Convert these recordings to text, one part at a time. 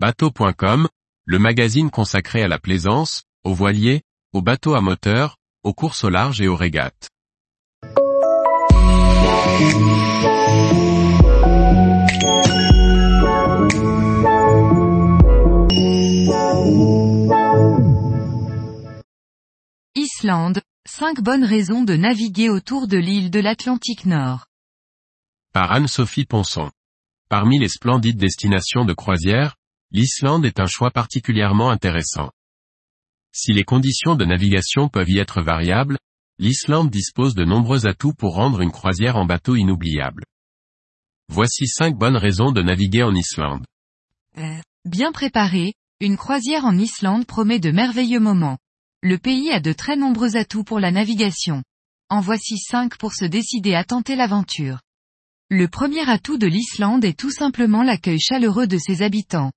Bateau.com, le magazine consacré à la plaisance, aux voiliers, aux bateaux à moteur, aux courses au large et aux régates. Islande, 5 bonnes raisons de naviguer autour de l'île de l'Atlantique Nord. Par Anne-Sophie Ponson. Parmi les splendides destinations de croisière, l'Islande est un choix particulièrement intéressant. Si les conditions de navigation peuvent y être variables, l'Islande dispose de nombreux atouts pour rendre une croisière en bateau inoubliable. Voici 5 bonnes raisons de naviguer en Islande. Bien préparée, une croisière en Islande promet de merveilleux moments. Le pays a de très nombreux atouts pour la navigation. En voici 5 pour se décider à tenter l'aventure. Le premier atout de l'Islande est tout simplement l'accueil chaleureux de ses habitants.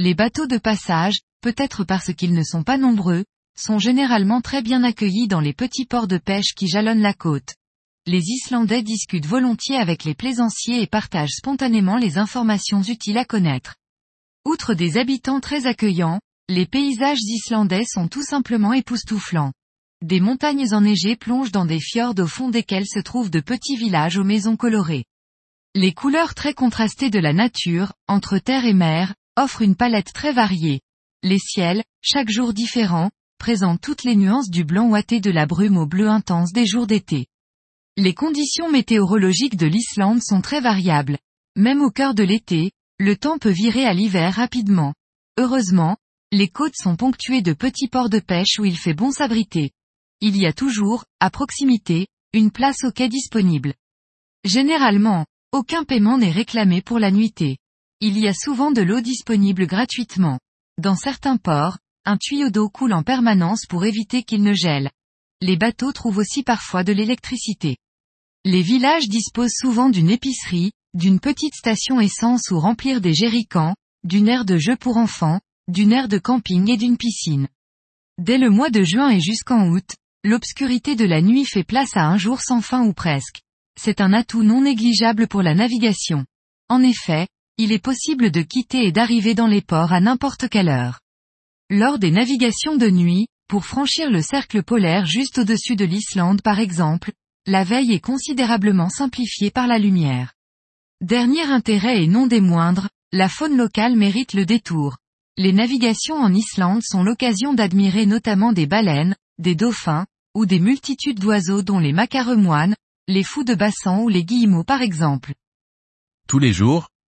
Les bateaux de passage, peut-être parce qu'ils ne sont pas nombreux, sont généralement très bien accueillis dans les petits ports de pêche qui jalonnent la côte. Les Islandais discutent volontiers avec les plaisanciers et partagent spontanément les informations utiles à connaître. Outre des habitants très accueillants, les paysages islandais sont tout simplement époustouflants. Des montagnes enneigées plongent dans des fjords au fond desquels se trouvent de petits villages aux maisons colorées. Les couleurs très contrastées de la nature, entre terre et mer, offrent une palette très variée. Les ciels, chaque jour différent, présentent toutes les nuances du blanc ouaté de la brume au bleu intense des jours d'été. Les conditions météorologiques de l'Islande sont très variables. Même au cœur de l'été, le temps peut virer à l'hiver rapidement. Heureusement, les côtes sont ponctuées de petits ports de pêche où il fait bon s'abriter. Il y a toujours, à proximité, une place au quai disponible. Généralement, aucun paiement n'est réclamé pour la nuitée. Il y a souvent de l'eau disponible gratuitement. Dans certains ports, un tuyau d'eau coule en permanence pour éviter qu'il ne gèle. Les bateaux trouvent aussi parfois de l'électricité. Les villages disposent souvent d'une épicerie, d'une petite station essence où remplir des jerrycans, d'une aire de jeu pour enfants, d'une aire de camping et d'une piscine. Dès le mois de juin et jusqu'en août, l'obscurité de la nuit fait place à un jour sans fin ou presque. C'est un atout non négligeable pour la navigation. En effet, il est possible de quitter et d'arriver dans les ports à n'importe quelle heure. Lors des navigations de nuit, pour franchir le cercle polaire juste au-dessus de l'Islande par exemple, la veille est considérablement simplifiée par la lumière. Dernier intérêt et non des moindres, la faune locale mérite le détour. Les navigations en Islande sont l'occasion d'admirer notamment des baleines, des dauphins, ou des multitudes d'oiseaux dont les macaremoines, les fous de bassan ou les guillemots par exemple. Tous les jours,